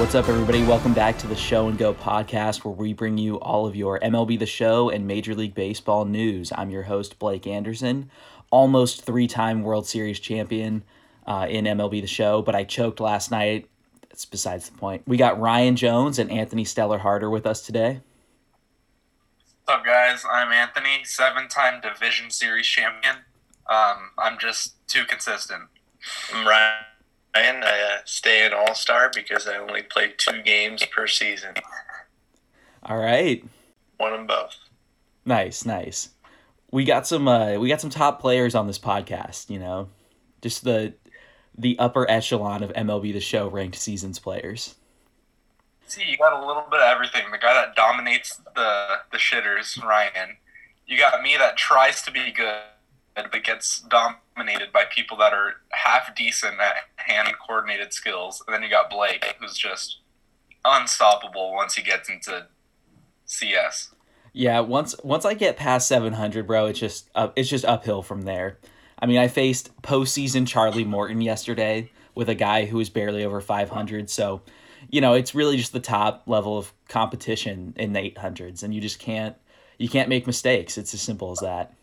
What's up, everybody? Welcome back to the Show and Go podcast, where we bring you all of your MLB The Show and Major League Baseball news. I'm your host, Blake Anderson, almost three time World Series champion uh, in MLB The Show, but I choked last night. That's besides the point. We got Ryan Jones and Anthony Stellar Harder with us today. What's up, guys? I'm Anthony, seven time Division Series champion. Um, I'm just too consistent. I'm Ryan. I uh, stay an all star because I only play two games per season. All right. Won them both. Nice, nice. We got some uh, we got some top players on this podcast, you know. Just the the upper echelon of MLB the show ranked seasons players. See, you got a little bit of everything. The guy that dominates the the shitters, Ryan. You got me that tries to be good but gets dominated by people that are half decent at hand coordinated skills. And then you got Blake, who's just unstoppable once he gets into CS. Yeah, once once I get past 700, bro, it's just uh, it's just uphill from there. I mean, I faced postseason Charlie Morton yesterday with a guy who was barely over 500, so you know it's really just the top level of competition in the 800s, and you just can't you can't make mistakes. It's as simple as that.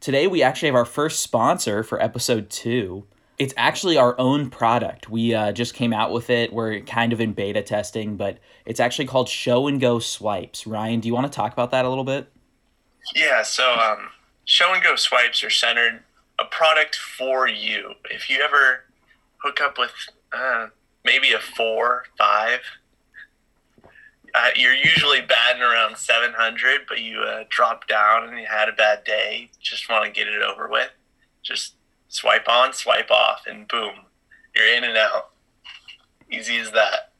Today, we actually have our first sponsor for episode two. It's actually our own product. We uh, just came out with it. We're kind of in beta testing, but it's actually called Show and Go Swipes. Ryan, do you want to talk about that a little bit? Yeah, so um, Show and Go Swipes are centered a product for you. If you ever hook up with uh, maybe a four, five, uh, you're usually batting around 700, but you uh, drop down and you had a bad day, just want to get it over with. Just swipe on, swipe off, and boom, you're in and out. Easy as that.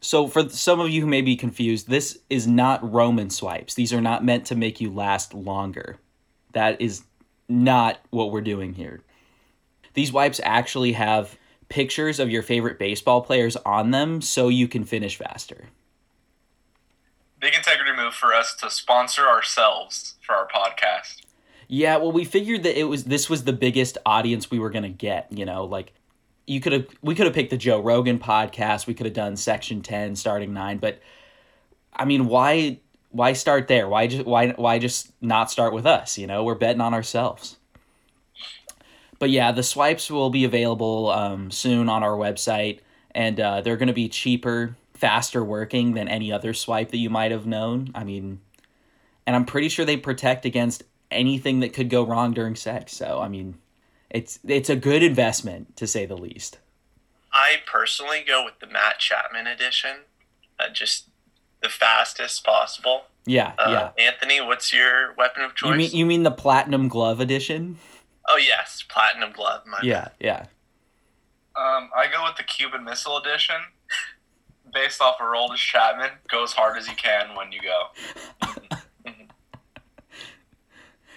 so, for some of you who may be confused, this is not Roman swipes. These are not meant to make you last longer. That is not what we're doing here. These wipes actually have pictures of your favorite baseball players on them so you can finish faster. Big integrity move for us to sponsor ourselves for our podcast. Yeah, well we figured that it was this was the biggest audience we were going to get, you know, like you could have we could have picked the Joe Rogan podcast, we could have done section 10 starting 9, but I mean, why why start there? Why just why why just not start with us, you know? We're betting on ourselves but yeah, the swipes will be available um, soon on our website, and uh, they're going to be cheaper, faster working than any other swipe that you might have known. I mean, and I'm pretty sure they protect against anything that could go wrong during sex. So I mean, it's it's a good investment to say the least. I personally go with the Matt Chapman edition, uh, just the fastest possible. Yeah, uh, yeah. Anthony, what's your weapon of choice? You mean you mean the platinum glove edition? Oh yes, platinum glove. My yeah, bad. yeah. Um, I go with the Cuban Missile Edition, based off of Aroldis Chapman. Go as hard as you can when you go.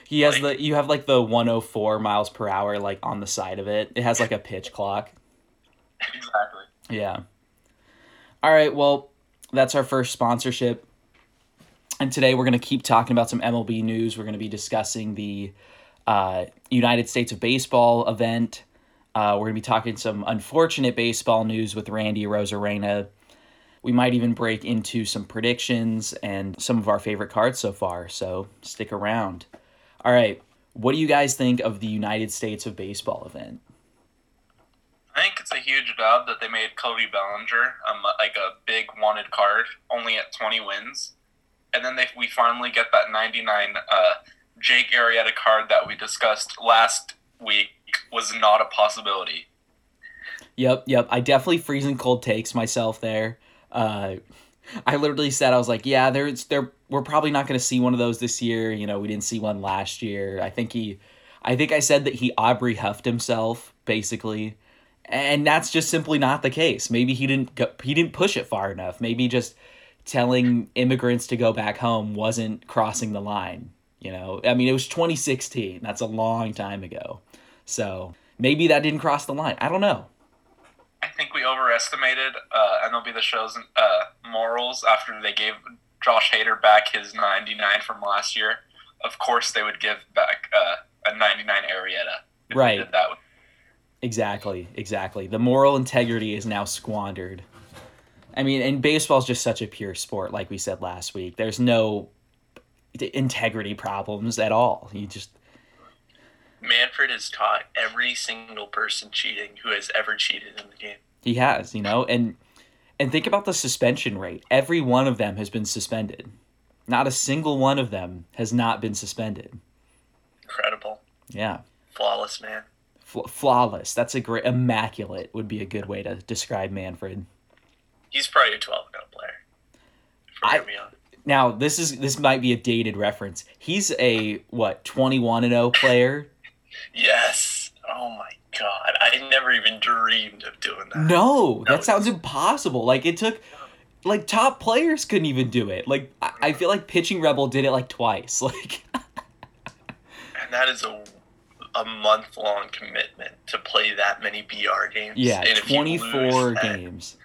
he has like, the you have like the 104 miles per hour like on the side of it. It has like a pitch clock. Exactly. Yeah. All right. Well, that's our first sponsorship. And today we're going to keep talking about some MLB news. We're going to be discussing the uh, United States of Baseball event. Uh, we're going to be talking some unfortunate baseball news with Randy Arozarena. We might even break into some predictions and some of our favorite cards so far, so stick around. All right, what do you guys think of the United States of Baseball event? I think it's a huge dub that they made Cody Bellinger um, like a big wanted card, only at 20 wins. And then they, we finally get that 99 uh, Jake Arrieta card that we discussed last week was not a possibility. Yep, yep. I definitely freezing cold takes myself there. Uh, I literally said I was like, yeah, there's there we're probably not going to see one of those this year. You know, we didn't see one last year. I think he, I think I said that he Aubrey huffed himself basically, and that's just simply not the case. Maybe he didn't go, he didn't push it far enough. Maybe just telling immigrants to go back home wasn't crossing the line. You know, I mean, it was 2016. That's a long time ago. So maybe that didn't cross the line. I don't know. I think we overestimated uh, MLB The Show's uh, morals after they gave Josh Hader back his 99 from last year. Of course, they would give back uh, a 99 Arrieta. Right. That exactly. Exactly. The moral integrity is now squandered. I mean, and baseball's just such a pure sport, like we said last week. There's no integrity problems at all. You just Manfred has caught every single person cheating who has ever cheated in the game. he has, you know, and and think about the suspension rate. Every one of them has been suspended. Not a single one of them has not been suspended. Incredible. Yeah. Flawless man. Fl- flawless. That's a great immaculate would be a good way to describe Manfred. He's probably a 12 0 player. I- Forgive me on. Now, this is this might be a dated reference. He's a what, 21 and 0 player? Yes. Oh my god. I never even dreamed of doing that. No, that sounds impossible. Like it took like top players couldn't even do it. Like I, I feel like pitching rebel did it like twice. Like And that is a a month long commitment to play that many BR games. yeah, And if you 24 lose that- games.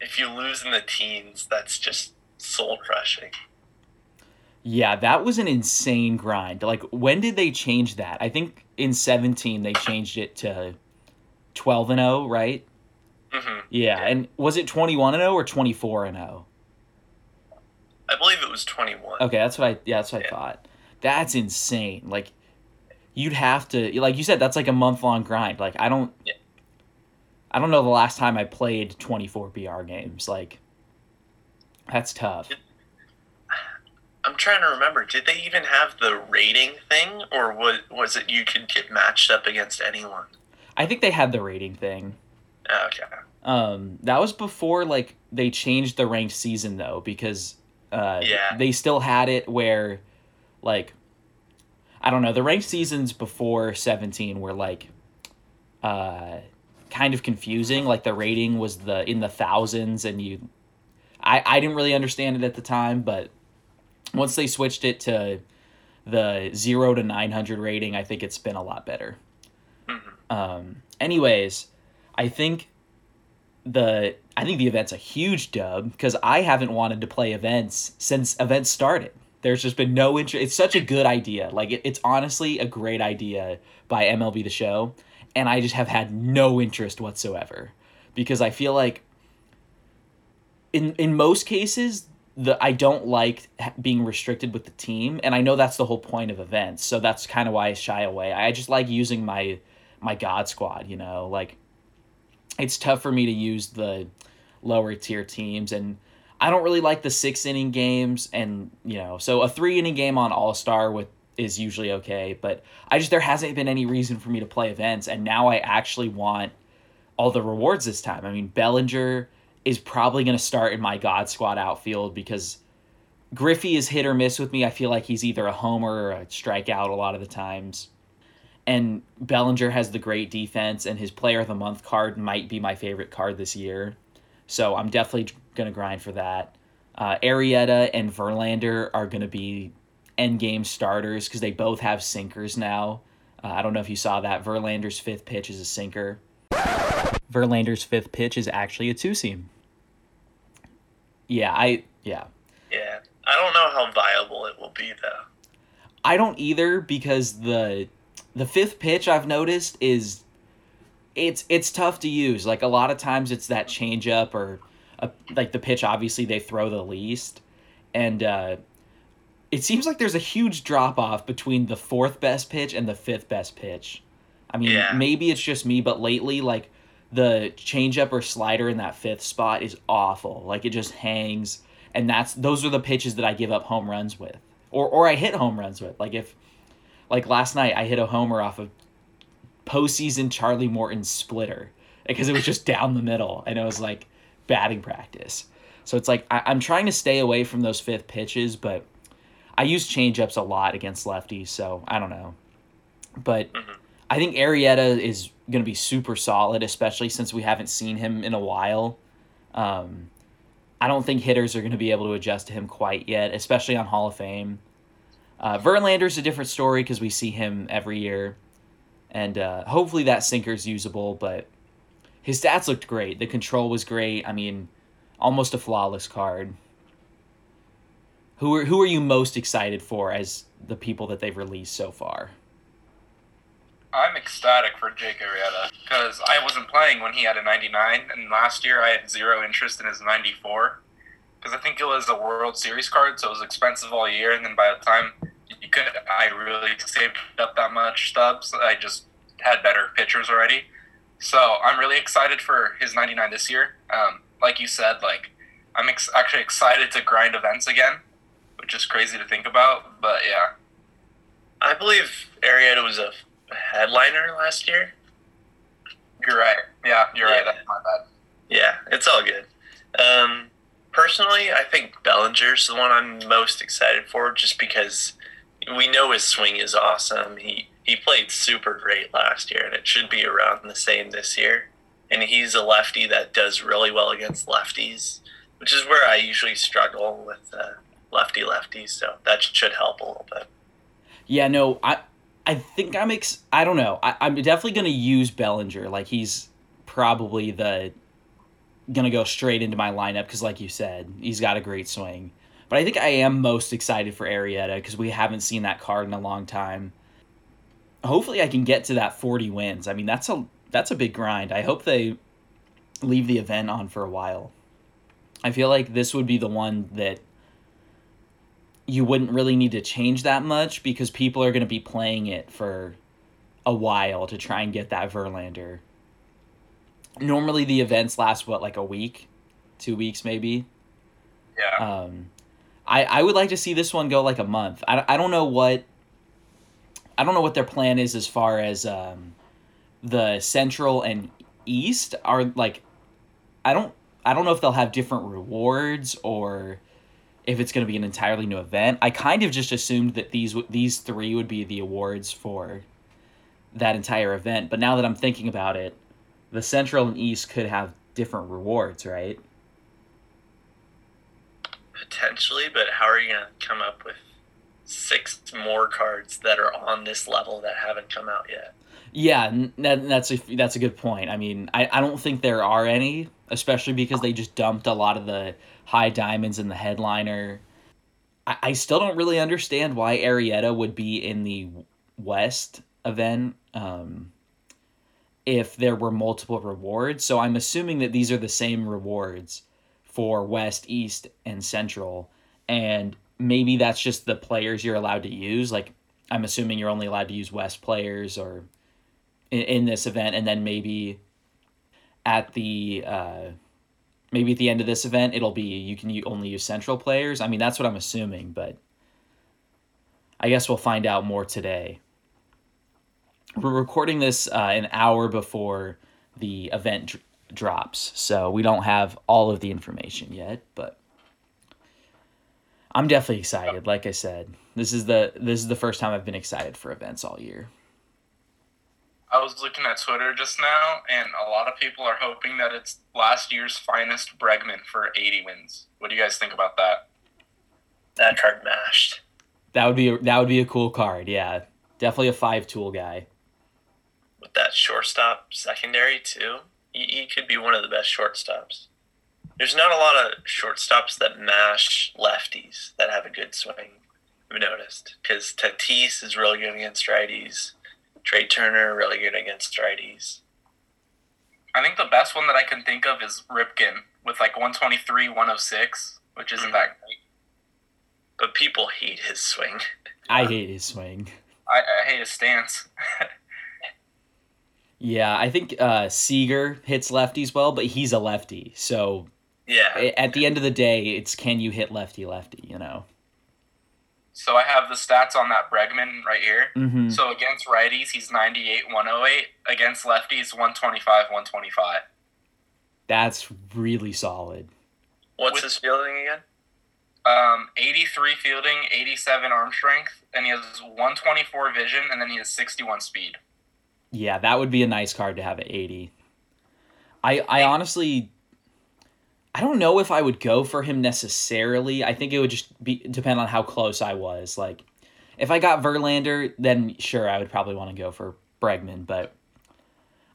If you lose in the teens, that's just soul crushing. Yeah, that was an insane grind. Like when did they change that? I think in 17 they changed it to 12 and 0, right? hmm Yeah, and was it 21 and 0 or 24 and oh? 0? I believe it was 21. Okay, that's what I yeah, that's what I thought. That's insane. Like you'd have to like you said that's like a month long grind. Like I don't Yeah. I don't know the last time I played 24 BR games. Like that's tough. I'm trying to remember. Did they even have the rating thing, or was was it you could get matched up against anyone? I think they had the rating thing. Oh, Okay. Um that was before like they changed the ranked season though because uh Yeah. they still had it where like I don't know, the ranked seasons before 17 were like uh kind of confusing like the rating was the in the thousands and you I I didn't really understand it at the time but once they switched it to the 0 to 900 rating I think it's been a lot better. Mhm. Um anyways, I think the I think the event's a huge dub because I haven't wanted to play events since events started. There's just been no interest. It's such a good idea. Like it, it's honestly a great idea by MLB the Show, and I just have had no interest whatsoever because I feel like in in most cases the I don't like being restricted with the team, and I know that's the whole point of events. So that's kind of why I shy away. I just like using my my God squad. You know, like it's tough for me to use the lower tier teams and I don't really like the six inning games and you know so a three inning game on All Star with is usually okay but I just there hasn't been any reason for me to play events and now I actually want all the rewards this time. I mean Bellinger is probably going to start in my God squad outfield because Griffey is hit or miss with me. I feel like he's either a homer or a strikeout a lot of the times and Bellinger has the great defense, and his Player of the Month card might be my favorite card this year. So I'm definitely gonna grind for that. Uh, Arrieta and Verlander are gonna be end game starters because they both have sinkers now. Uh, I don't know if you saw that. Verlander's fifth pitch is a sinker. Verlander's fifth pitch is actually a two seam. Yeah, I yeah. Yeah. I don't know how viable it will be though. I don't either because the the fifth pitch I've noticed is it's it's tough to use. Like a lot of times it's that change up or a, like the pitch obviously they throw the least and uh it seems like there's a huge drop off between the fourth best pitch and the fifth best pitch. I mean, Yeah. maybe it's just me, but lately like the changeup or slider in that fifth spot is awful. Like it just hangs and that's those are the pitches that I give up home runs with. Or or I hit home runs with. Like if like last night I hit a homer off of postseason Charlie Morton splitter because it was just down the middle and it was like batting practice. So it's like I, I'm trying to stay away from those fifth pitches, but I use changeups a lot against lefties, so I don't know. But Mhm. I think Arrieta is going to be super solid, especially since we haven't seen him in a while. Um, I don't think hitters are going to be able to adjust to him quite yet, especially on Hall of Fame. Uh, Verlander's a different story because we see him every year, and uh, hopefully that sinker's usable. But his stats looked great. The control was great. I mean, almost a flawless card. Who are who are you most excited for as the people that they've released so far? I'm ecstatic for Jake Arrieta because I wasn't playing when he had a 99, and last year I had zero interest in his 94 because I think it was a World Series card, so it was expensive all year. And then by the time you could, I really saved up that much stubs. I just had better pitchers already. So I'm really excited for his 99 this year. Um, like you said, like I'm ex- actually excited to grind events again, which is crazy to think about. But yeah, I believe Arrieta was a headliner last year. you're right. Yeah, you're right. That's my bad. Yeah, it's all good. Um, personally, I think Bellinger's the one I'm most excited for, just because we know his swing is awesome. He he played super great last year, and it should be around the same this year. And he's a lefty that does really well against lefties, which is where I usually struggle with uh, lefty lefties. So that should help a little bit. Yeah, no, I I think I'm ex- I don't know. I, I'm definitely gonna use Bellinger. Like he's probably the gonna go straight into my lineup because, like you said, he's got a great swing. But I think I am most excited for Arrieta because we haven't seen that card in a long time. Hopefully, I can get to that 40 wins. I mean, that's a that's a big grind. I hope they leave the event on for a while. I feel like this would be the one that you wouldn't really need to change that much because people are going to be playing it for a while to try and get that Verlander. Normally, the events last what like a week, two weeks maybe. Yeah. Um, I I would like to see this one go like a month. I, I don't know what. I don't know what their plan is as far as um, the central and east are like. I don't I don't know if they'll have different rewards or if it's going to be an entirely new event. I kind of just assumed that these these three would be the awards for that entire event. But now that I'm thinking about it, the Central and East could have different rewards, right? Potentially, but how are you going to come up with six more cards that are on this level that haven't come out yet? Yeah, that, that's a that's a good point. I mean, I, I don't think there are any, especially because they just dumped a lot of the high diamonds in the headliner. I, I still don't really understand why Arrieta would be in the West event um, if there were multiple rewards. So I'm assuming that these are the same rewards for West, East, and Central, and maybe that's just the players you're allowed to use. Like I'm assuming you're only allowed to use West players or in, in this event, and then maybe at the uh, maybe at the end of this event, it'll be you can only use Central players. I mean, that's what I'm assuming, but I guess we'll find out more today. We're recording this uh, an hour before the event dr- drops, so we don't have all of the information yet, but. I'm definitely excited. Like I said, this is the this is the first time I've been excited for events all year. I was looking at Twitter just now, and a lot of people are hoping that it's last year's finest Bregman for 80 wins. What do you guys think about that? That card mashed. That would be a, that would be a cool card. Yeah, definitely a five tool guy. With that shortstop secondary, too, he, he could be one of the best shortstops. There's not a lot of shortstops that mash lefties that have a good swing. I've noticed because Tatis is really good against righties. Trea Turner really good against righties. I think the best one that I can think of is Ripken with like 123, 106, which isn't that great. But people hate his swing. I hate his swing. I, I hate his stance. Yeah, I think uh, Seager hits lefties well, but he's a lefty. So Yeah, at the end of the day, it's can you hit lefty lefty? You know. So I have the stats on that Bregman right here. Mm-hmm. So against righties, he's 98, 108. Against lefties, 125, 125. That's really solid. what's with- his fielding again? Um, 83 fielding, 87 arm strength, and he has 124 vision, and then he has 61 speed. Yeah, that would be a nice card to have at 80. I I honestly I don't know if I would go for him necessarily. I think it would just be depend on how close I was. Like if I got Verlander, then sure I would probably want to go for Bregman, but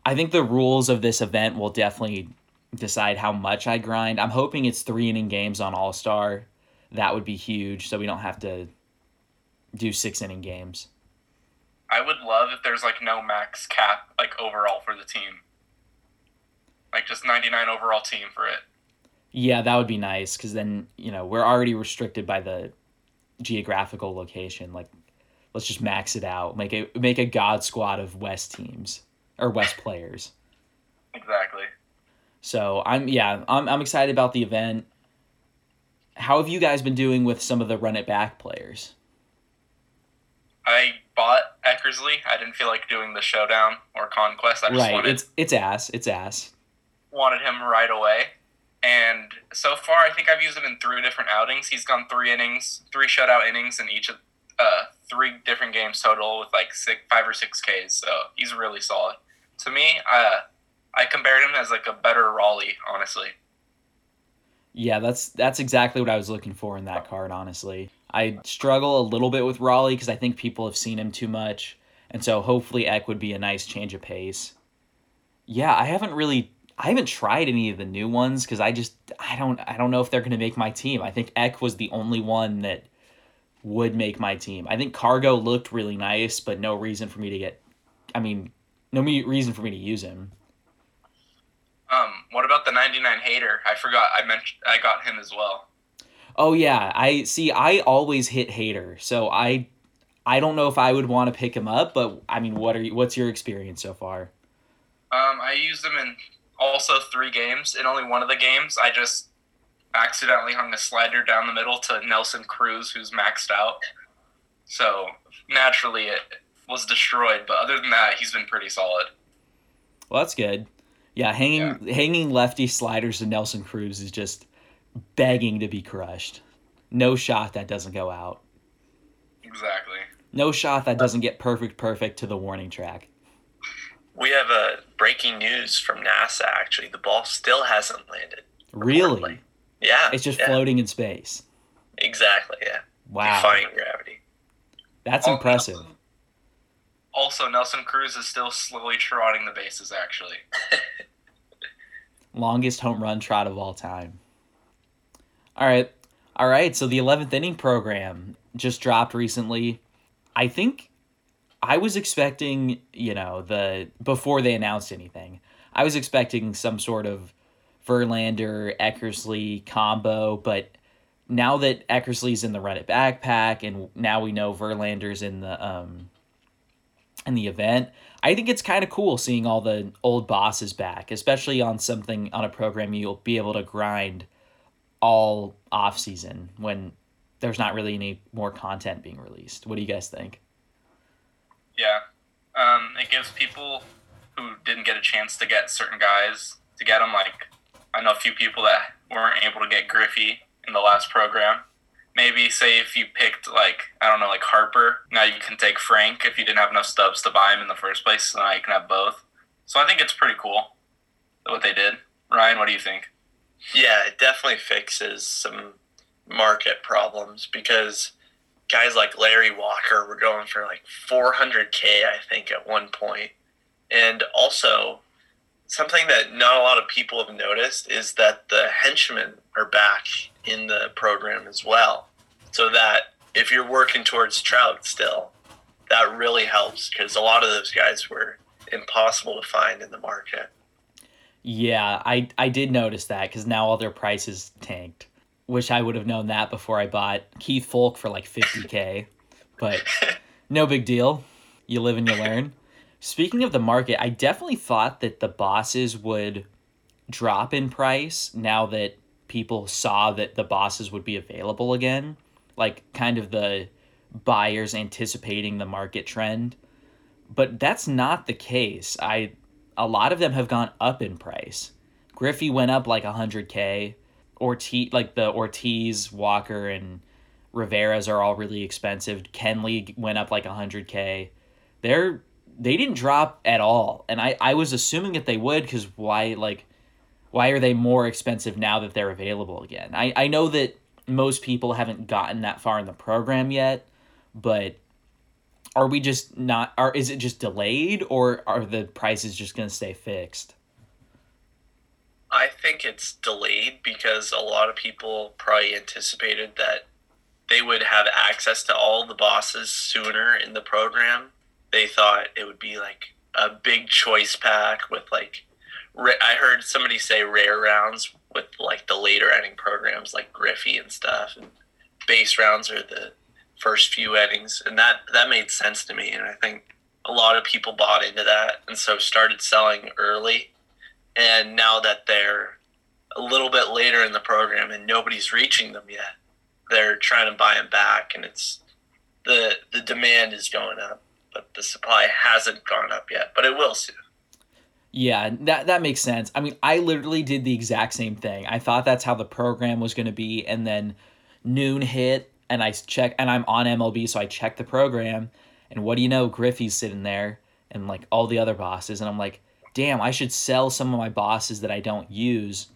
I think the rules of this event will definitely decide how much I grind. I'm hoping it's 3 inning games on All-Star. That would be huge so we don't have to do 6 inning games. I would love if there's like no max cap like overall for the team. Like just 99 overall team for it. Yeah, that would be nice because then you know we're already restricted by the geographical location. Like, let's just max it out. Make a make a god squad of West teams or West players. Exactly. So I'm yeah I'm I'm excited about the event. How have you guys been doing with some of the run it back players? I bought Eckersley. I didn't feel like doing the showdown or conquest. I just Right, wanted it's it's ass, it's ass. wanted him right away. And so far, I think I've used him in three different outings. He's gone three innings, three shutout innings in each of uh, three different games total with like six, five or six Ks. So he's really solid. To me, uh, I compared him as like a better Raleigh, honestly. Yeah, that's that's exactly what I was looking for in that card. Honestly, I struggle a little bit with Raleigh because I think people have seen him too much, and so hopefully Eck would be a nice change of pace. Yeah, I haven't really, I haven't tried any of the new ones because I just, I don't, I don't know if they're gonna make my team. I think Eck was the only one that would make my team. I think Cargo looked really nice, but no reason for me to get, I mean, no me- reason for me to use him. Um, what about the 99 Hader? I forgot. I mentioned I got him as well. Oh yeah, I see. I always hit Hader, so I, I don't know if I would want to pick him up. But I mean, what are you? What's your experience so far? Um, I used him in also three games. In only one of the games, I just accidentally hung a slider down the middle to Nelson Cruz, who's maxed out. So naturally, it was destroyed. But other than that, he's been pretty solid. Well, that's good. Yeah, hanging hanging lefty sliders to Nelson Cruz is just begging to be crushed. No shot that doesn't go out. Exactly. No shot that doesn't get perfect perfect to the warning track. We have a breaking news from NASA. Actually, the ball still hasn't landed. Really? Reportedly. Yeah, It's just yeah, floating in space. Exactly. Yeah, Wow. defying gravity. That's impressive. Also, Nelson Cruz is still slowly trotting the bases. Actually, Longest home run trot of all time. All right. All right. So the 11th inning program just dropped recently. I think I was expecting, you know, the before they announced anything, I was expecting some sort of Verlander Eckersley combo, but now that Eckersley's in the run it backpack and now we know Verlander's in the um in the event, I think it's kind of cool seeing all the old bosses back, especially on something on a program you'll be able to grind all off season when there's not really any more content being released. What do you guys think? Yeah. Um, it gives people who didn't get a chance to get certain guys to get them. Like I know a few people that weren't able to get Griffey in the last program. Maybe say if you picked like I don't know like Harper, now you can take Frank if you didn't have enough stubs to buy him in the first place. So now you can have both. So I think it's pretty cool what they did. Ryan, what do you think? Yeah, it definitely fixes some market problems because guys like Larry Walker were going for like 400k, I think, at one point. And also, something that not a lot of people have noticed is that the henchmen are back in the program as well. So that if you're working towards Trout still, that really helps because a lot of those guys were impossible to find in the market. Yeah, I I did notice that because now all their prices tanked. Wish I would have known that before I bought Keith Foulke for like 50k, but no big deal. You live and you learn. Speaking of the market, I definitely thought that the bosses would drop in price now that people saw that the bosses would be available again. Like kind of the buyers anticipating the market trend. But that's not the case. I a lot of them have gone up in price. Griffey went up like 100k. Ortiz like the Ortiz, Walker and Rivera's are all really expensive. Kenley went up like 100k. They're they didn't drop at all. And I I was assuming that they would cuz why like why are they more expensive now that they're available again? I I know that most people haven't gotten that far in the program yet, but are we just not are is it just delayed or are the prices just going to stay fixed? I think it's delayed because a lot of people probably anticipated that they would have access to all the bosses sooner in the program. They thought it would be like a big choice pack with like I heard somebody say rare rounds with like the later ending programs like Griffey and stuff, and base rounds are the first few endings, and that that made sense to me, and I think a lot of people bought into that, and so started selling early, and now that they're a little bit later in the program and nobody's reaching them yet, they're trying to buy them back, and it's the the demand is going up, but the supply hasn't gone up yet, but it will soon. Yeah, that that makes sense. I mean, I literally did the exact same thing. I thought that's how the program was going to be, and then noon hit, and I check, and I'm on MLB, so I check the program, and what do you know, Griffey's sitting there, and like all the other bosses, and I'm like, damn, I should sell some of my bosses that I don't use,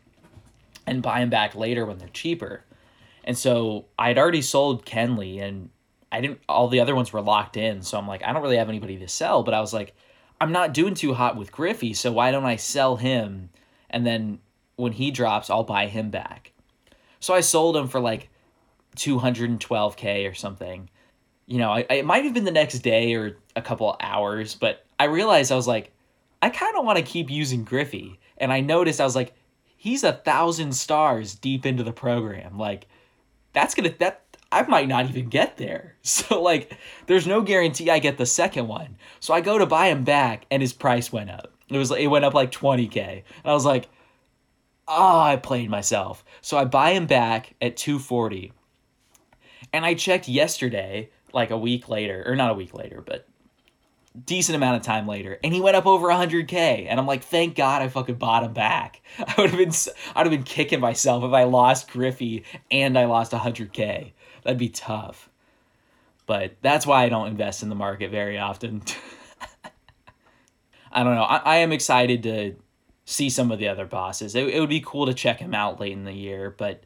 and buy them back later when they're cheaper. And so I had already sold Kenley, and I didn't. All the other ones were locked in, so I'm like, I don't really have anybody to sell, but I was like I'm not doing too hot with Griffey, so why don't I sell him and then when he drops, I'll buy him back. So I sold him for like 212k or something. You know, I, it might have been the next day or a couple hours, but I realized I was like, I kind of want to keep using Griffey. And I noticed I was like, he's a thousand stars deep into the program. Like, that's gonna that I might not even get there. So like there's no guarantee I get the second one. So I go to buy him back and his price went up. It was it went up like 20k. And I was like, "Oh, I played myself." So I buy him back at 240. And I checked yesterday, like a week later, or not a week later, but decent amount of time later, and he went up over 100k. And I'm like, thank God I fucking bought him back. I would have been, I'd have been kicking myself if I lost Griffey and I lost 100k. That'd be tough. But that's why I don't invest in the market very often. I don't know. I, I am excited to see some of the other bosses. It, it would be cool to check him out late in the year, but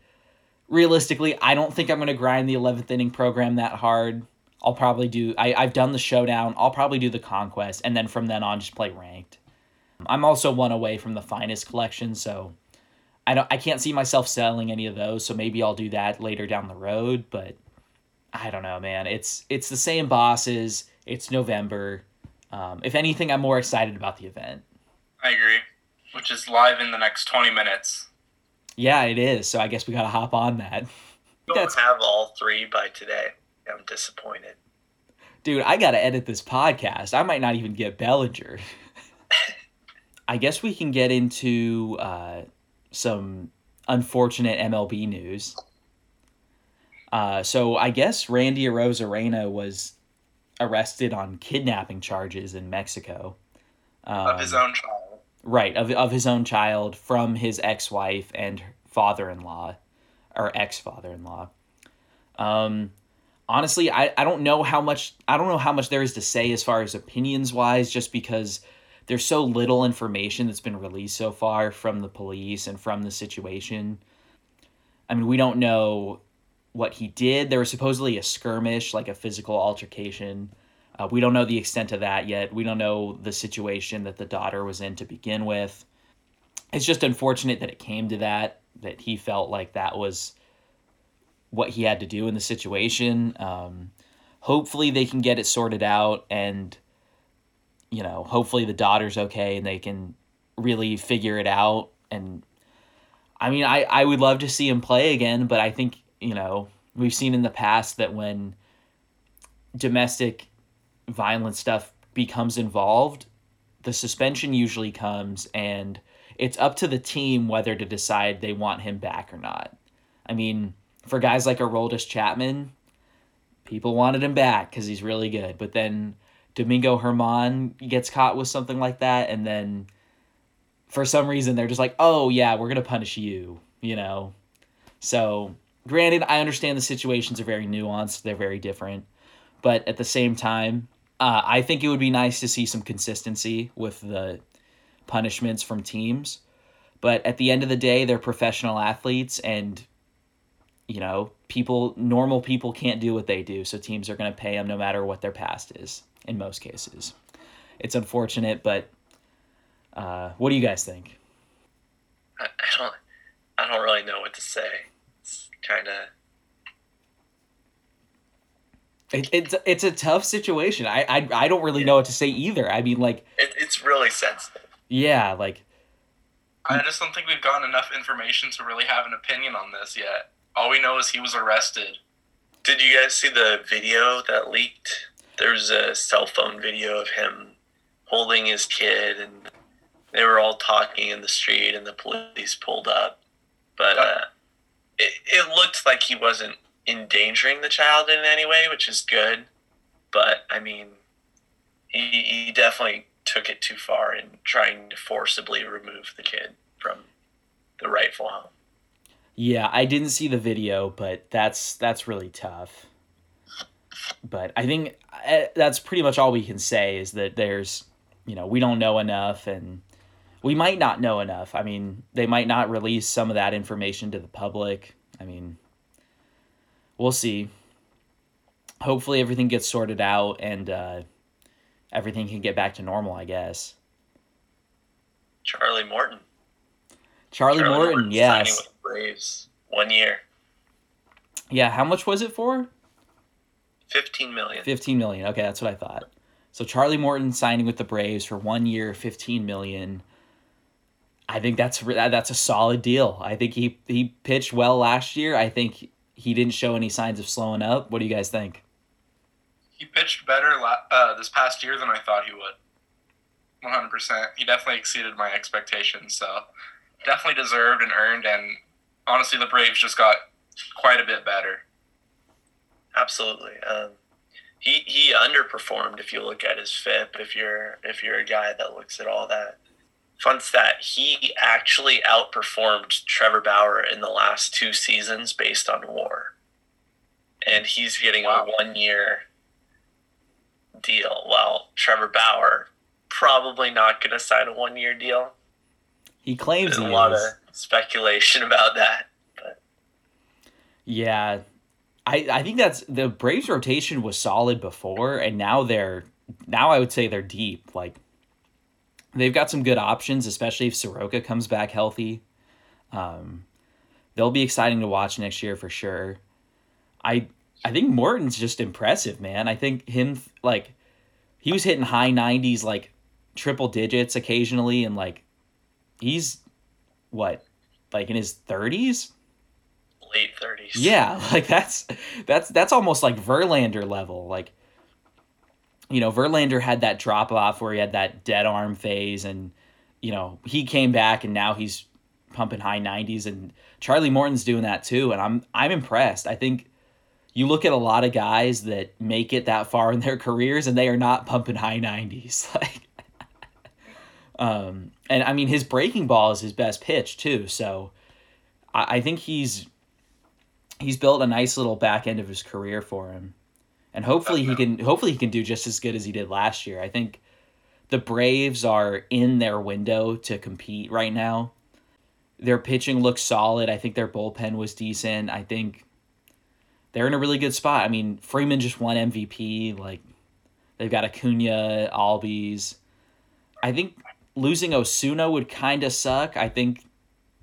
realistically, I don't think I'm going to grind the 11th inning program that hard. I'll probably do, I, I've done the showdown. I'll probably do the conquest, and then from then on, just play ranked. I'm also one away from the finest collection, so I don't I can't see myself selling any of those, so maybe I'll do that later down the road, but I don't know, man. It's it's the same bosses. It's November. Um, if anything, I'm more excited about the event. I agree, which is live in the next 20 minutes. Yeah, it is. So I guess we got to hop on that. Don't have all three by today. I'm disappointed. Dude, I got to edit this podcast. I might not even get Bellinger. I guess we can get into uh, some unfortunate MLB news. Uh, so I guess Randy Arozarena was arrested on kidnapping charges in Mexico. Um, of his own child. Right, of, of his own child from his ex wife and father in law, or ex father in law. Um, honestly, I, I don't know how much I don't know how much there is to say as far as opinions wise, just because there's so little information that's been released so far from the police and from the situation. I mean, we don't know what he did. There was supposedly a skirmish, like a physical altercation. Uh, we don't know the extent of that yet. We don't know the situation that the daughter was in to begin with. It's just unfortunate that it came to that, that he felt like that was what he had to do in the situation. Um, hopefully, they can get it sorted out and you know, hopefully the daughter's okay and they can really figure it out. And I mean, I, I would love to see him play again, but I think, you know, we've seen in the past that when domestic violent stuff becomes involved, the suspension usually comes and it's up to the team whether to decide they want him back or not. I mean, for guys like Aroldis Chapman, people wanted him back because he's really good. But then Domingo Germán gets caught with something like that, and then for some reason they're just like, oh yeah, we're gonna punish you, you know. So granted, I understand the situations are very nuanced, they're very different, but at the same time, uh, I think it would be nice to see some consistency with the punishments from teams. But at the end of the day, they're professional athletes, and you know, people, normal people can't do what they do, so teams are going to pay them no matter what their past is in most cases. It's unfortunate, but uh, what do you guys think? I, I don't. I don't really know what to say. It's kind of. It, it's it's a tough situation. I, I I don't really know what to say either. I mean, like, It, it's really sensitive. yeah, like I just don't think we've gotten enough information to really have an opinion on this yet. All we know is he was arrested. Did you guys see the video that leaked? There's a cell phone video of him holding his kid, and they were all talking in the street, and the police pulled up. But uh, it, it looked like he wasn't endangering the child in any way, which is good. But I mean, he, he definitely took it too far in trying to forcibly remove the kid from the rightful home. Yeah, I didn't see the video, but that's that's really tough. But I think uh, that's pretty much all we can say is that there's, you know, we don't know enough and we might not know enough. I mean, they might not release some of that information to the public. I mean, we'll see. Hopefully everything gets sorted out and uh, everything can get back to normal, I guess. Charlie Morton. Charlie, Charlie Morton, Morton yes. Braves one year, Yeah, how much was it for? fifteen million. 15 million. Okay, that's what I thought. So Charlie Morton signing with the Braves for 1 year, 15 million. I think that's that's a solid deal. I think he he pitched well last year. I think he didn't show any signs of slowing up. What do you guys think? He pitched better la- uh, this past year than I thought he would. 100%. He definitely exceeded my expectations. So definitely deserved and earned. And honestly, the Braves just got quite a bit better. Absolutely. Um, he he underperformed if you look at his FIP. If you're if you're a guy that looks at all that. Fun stat: He actually outperformed Trevor Bauer in the last two seasons based on WAR, and he's getting Wow. a one-year deal. While Trevor Bauer probably not going to sign a one-year deal. He claims There's he a lot is. of speculation about that. But. Yeah. I, I think that's the Braves rotation was solid before and now they're now I would say they're deep. Like they've got some good options, especially if Soroka comes back healthy. Um they'll be exciting to watch next year for sure. I I think Morton's just impressive, man. I think him like he was hitting high 90s like triple digits occasionally and like he's what like in his 30s Late thirties. yeah, like that's that's that's almost like Verlander level. Like you know, Verlander had that drop off where he had that dead arm phase and you know, he came back and now he's pumping high 90s and Charlie Morton's doing that too and I'm I'm impressed. I think you look at a lot of guys that make it that far in their careers and they are not pumping high 90s like um and I mean his breaking ball is his best pitch too, so I, I think he's he's built a nice little back end of his career for him. And hopefully he can hopefully he can do just as good as he did last year. I think the Braves are in their window to compete right now. Their pitching looks solid. I think their bullpen was decent. I think they're in a really good spot. I mean, Freeman just won MVP. Like they've got Acuna, Albies. I think losing Ozuna would kind of suck. I think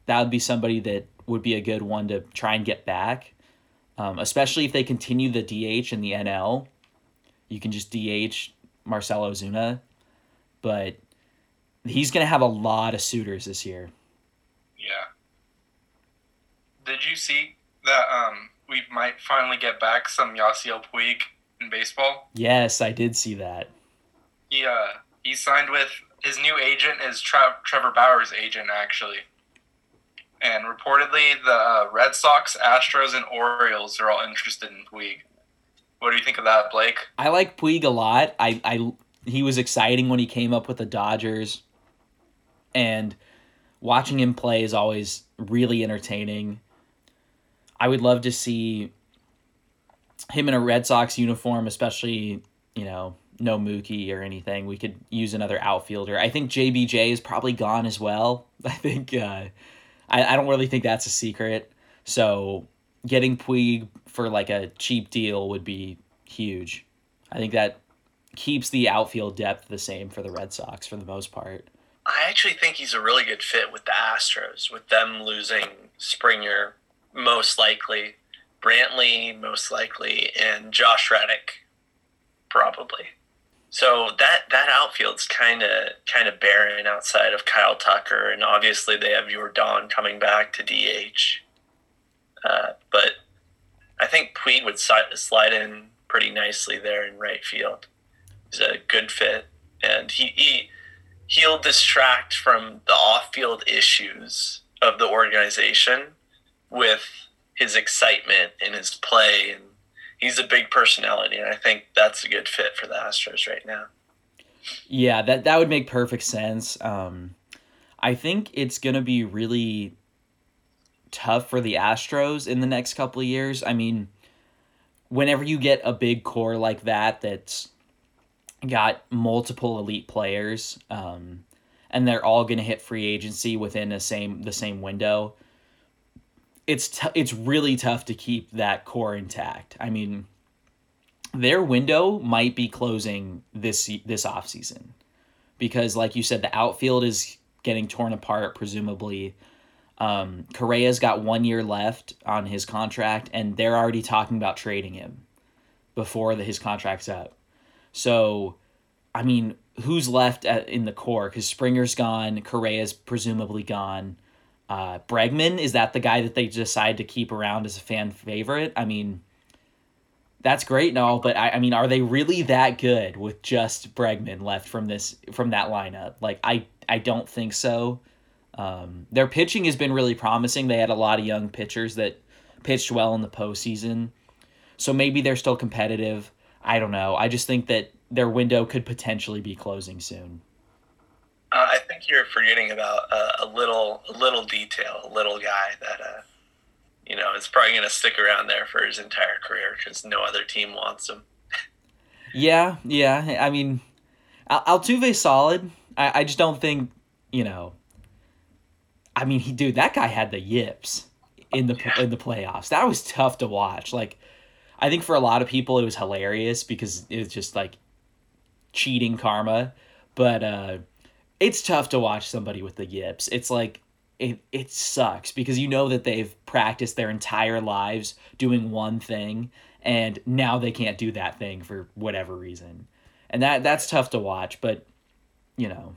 that would be somebody that would be a good one to try and get back, um, especially if they continue the DH in the NL. You can just DH Marcell Ozuna, but he's going to have a lot of suitors this year. Yeah. Did you see that um, we might finally get back some Yasiel Puig in baseball? Yes, I did see that. He uh, he signed with his new agent is Tra- Trevor Bauer's agent actually, and reportedly the uh, Red Sox, Astros, and Orioles are all interested in Puig. What do you think of that, Blake? I like Puig a lot. I, I he was exciting when he came up with the Dodgers, and watching him play is always really entertaining. I would love to see him in a Red Sox uniform, especially you know no Mookie or anything. We could use another outfielder. I think JBJ is probably gone as well. I think uh, I I don't really think that's a secret. So getting Puig for like a cheap deal would be huge. I think that keeps the outfield depth the same for the Red Sox for the most part. I actually think he's a really good fit with the Astros, with them losing Springer most likely. Brantley most likely, and Josh Reddick probably. So that that outfield's kind of kind of barren outside of Kyle Tucker, and obviously they have Yordan coming back to DH. Uh, but I think Puig would slide in pretty nicely there in right field. He's a good fit, and he, he he'll distract from the off-field issues of the organization with his excitement and his play and he's a big personality and I think that's a good fit for the Astros right now. Yeah, that that would make perfect sense. Um, I think it's to be really tough for the Astros in the next couple of years. I mean, whenever you get a big core like that that's got multiple elite players, um, and they're all to hit free agency within the same the same window. It's t- it's really tough to keep that core intact. I mean, their window might be closing this this off season because, like you said, the outfield is getting torn apart. Presumably, um, Correa's got one year left on his contract, and they're already talking about trading him before the, his contract's up. So, I mean, who's left at, in the core? Because Springer's gone, Correa's presumably gone. Uh, Bregman is that the guy that they decide to keep around as a fan favorite? I mean, that's great and all, but I, I mean, are they really that good with just Bregman left from this from that lineup? Like, I I don't think so. Um, their pitching has been really promising. They had a lot of young pitchers that pitched well in the postseason, so maybe they're still competitive. I don't know. I just think that their window could potentially be closing soon. Uh, I think you're forgetting about uh, a little, a little detail, a little guy that, uh, you know, is probably going to stick around there for his entire career because no other team wants him. yeah, yeah. I mean, Al- Altuve's solid. I, I just don't think, you know. I mean, he dude, that guy had the yips in the yeah. in the playoffs. That was tough to watch. Like, I think for a lot of people it was hilarious because it was just like cheating karma, but uh, it's tough to watch somebody with the yips. It's like it it sucks because you know that they've practiced their entire lives doing one thing and now they can't do that thing for whatever reason. And that that's tough to watch, but you know,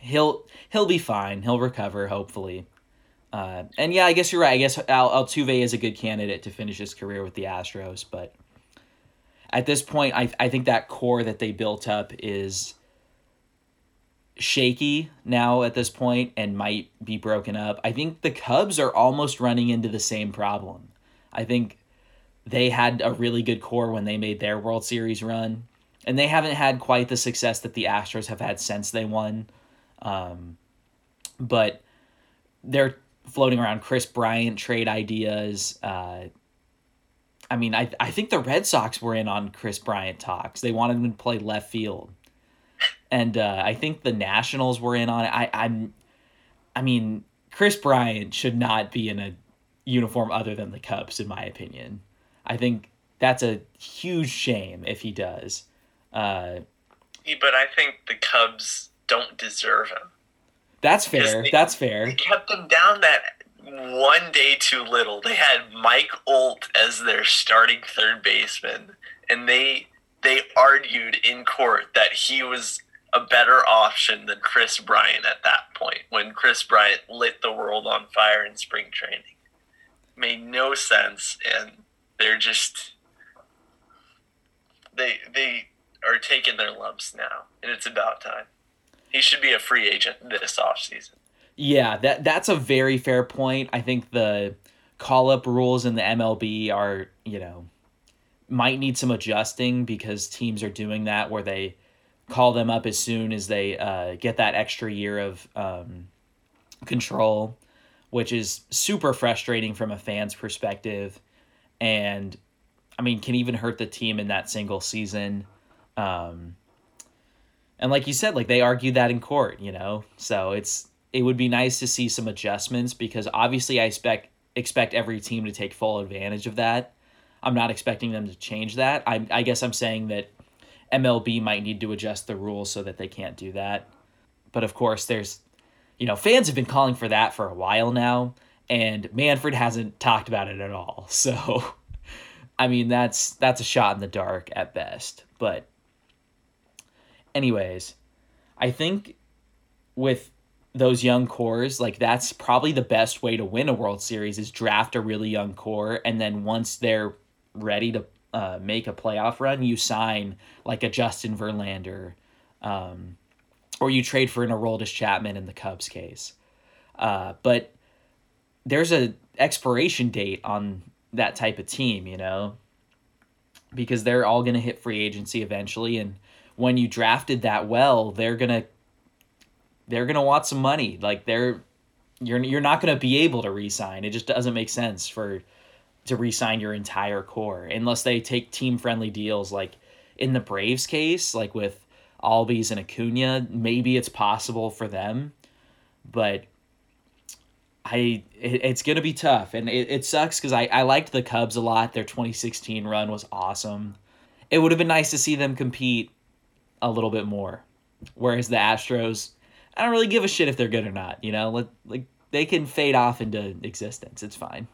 he'll he'll be fine. He'll recover hopefully. Uh, and yeah, I guess you're right. I guess Al- Altuve is a good candidate to finish his career with the Astros, but at this point, I I think that core that they built up is shaky now at this point and might be broken up. I think the Cubs are almost running into the same problem. I think they had a really good core when they made their World Series run, and they haven't had quite the success that the Astros have had since they won. Um, but they're floating around Kris Bryant trade ideas. Uh, I mean, I I think the Red Sox were in on Kris Bryant talks. They wanted him to play left field, and uh, I think the Nationals were in on it. I I'm, I mean, Kris Bryant should not be in a uniform other than the Cubs, in my opinion. I think that's a huge shame if he does. Uh, but I think the Cubs don't deserve him. That's fair. They, that's fair. They kept him down that one day too little. They had Mike Olt as their starting third baseman, and they they argued in court that he was a better option than Kris Bryant at that point when Kris Bryant lit the world on fire in spring training. Made no sense and they're just they they are taking their lumps now and it's about time. He should be a free agent this offseason. Yeah, that that's a very fair point. I think the call up rules in the MLB are, you know, might need some adjusting because teams are doing that where they call them up as soon as they uh, get that extra year of um, control, which is super frustrating from a fan's perspective. And I mean, can even hurt the team in that single season. Um, and like you said, like they argued that in court, you know? So it's it would be nice to see some adjustments because obviously I expect expect every team to take full advantage of that. I'm not expecting them to change that. I I guess I'm saying that MLB might need to adjust the rules so that they can't do that. But of course, there's you know, fans have been calling for that for a while now, and Manfred hasn't talked about it at all. So, I mean, that's that's a shot in the dark at best. But, anyways, I think with those young cores, like that's probably the best way to win a World Series is draft a really young core, and then once they're ready to uh, make a playoff run, you sign like a Justin Verlander, um, or you trade for an Aroldis Chapman in the Cubs case. Uh, but there's a expiration date on that type of team, you know, because they're all going to hit free agency eventually, and when you drafted that well, they're gonna they're gonna want some money. Like they're you're you're not gonna be able to re-sign. It just doesn't make sense for to re-sign your entire core unless they take team friendly deals like in the Braves case, like with Albies and Acuna, maybe it's possible for them. But I it, it's gonna be tough and it, it sucks because I, I liked the Cubs a lot. Their 2016 run was awesome. It would have been nice to see them compete a little bit more. Whereas the Astros, I don't really give a shit if they're good or not. You know, like, like they can fade off into existence. It's fine.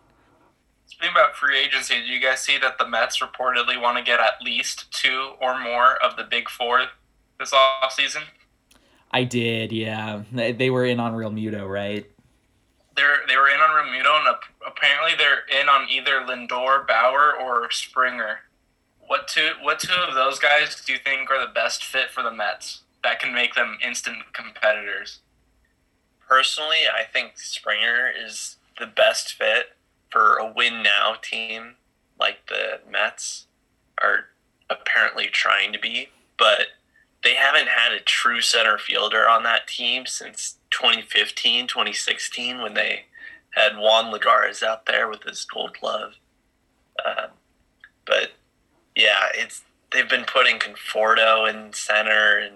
Speaking about free agency, do you guys see that the Mets reportedly want to get at least two or more of the big four this off season? I did, yeah. They, they were in on Realmuto, right? They're they were in on Realmuto, and apparently they're in on either Lindor, Bauer, or Springer. What two what two of those guys do you think are the best fit for the Mets that can make them instant competitors? Personally, I think Springer is the best fit for a win now team like the Mets are apparently trying to be, but they haven't had a true center fielder on that team since 2015, 2016 when they had Juan Lagares out there with his gold glove. Uh, but yeah, it's they've been putting Conforto in center and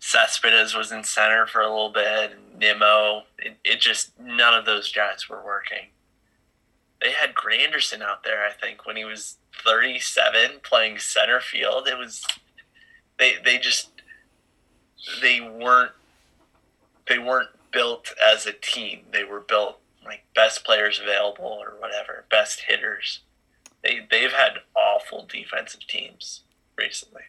Cespedes was in center for a little bit and Nimmo. It, it just none of those guys were working they had Granderson out there. I think when he was 37 playing center field, it was they they just they weren't they weren't built as a team. They were built like best players available or whatever, best hitters. They they've had awful defensive teams recently.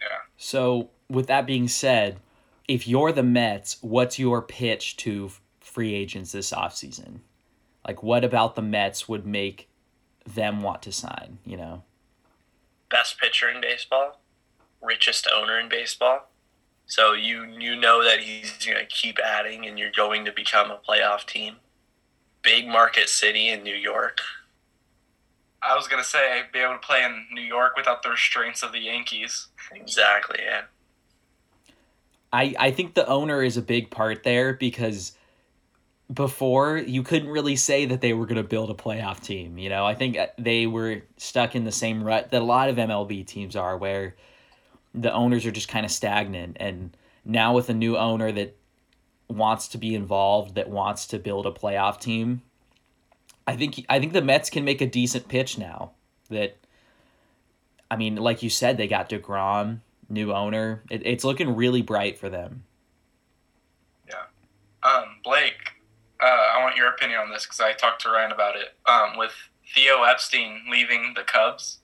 Yeah. So with that being said, if you're the Mets, what's your pitch to free agents this offseason? Like, what about the Mets would make them want to sign? You know, best pitcher in baseball, richest owner in baseball. So you you know that he's going to keep adding, and you're going to become a playoff team. Big market city in New York. I was gonna say be able to play in New York without the restraints of the Yankees. Exactly. Yeah. I I think the owner is a big part there because before you couldn't really say that they were going to build a playoff team you know? I think uh, they were stuck in the same rut that a lot of mlb teams are where the owners are just kind of stagnant and now with a new owner that wants to be involved that wants to build a playoff team i think i think the mets can make a decent pitch now that i mean like you said they got DeGrom new owner. It, it's looking really bright for them. Yeah. Um blake uh, I want your opinion on this because I talked to Ryan about it. Um, with Theo Epstein leaving the Cubs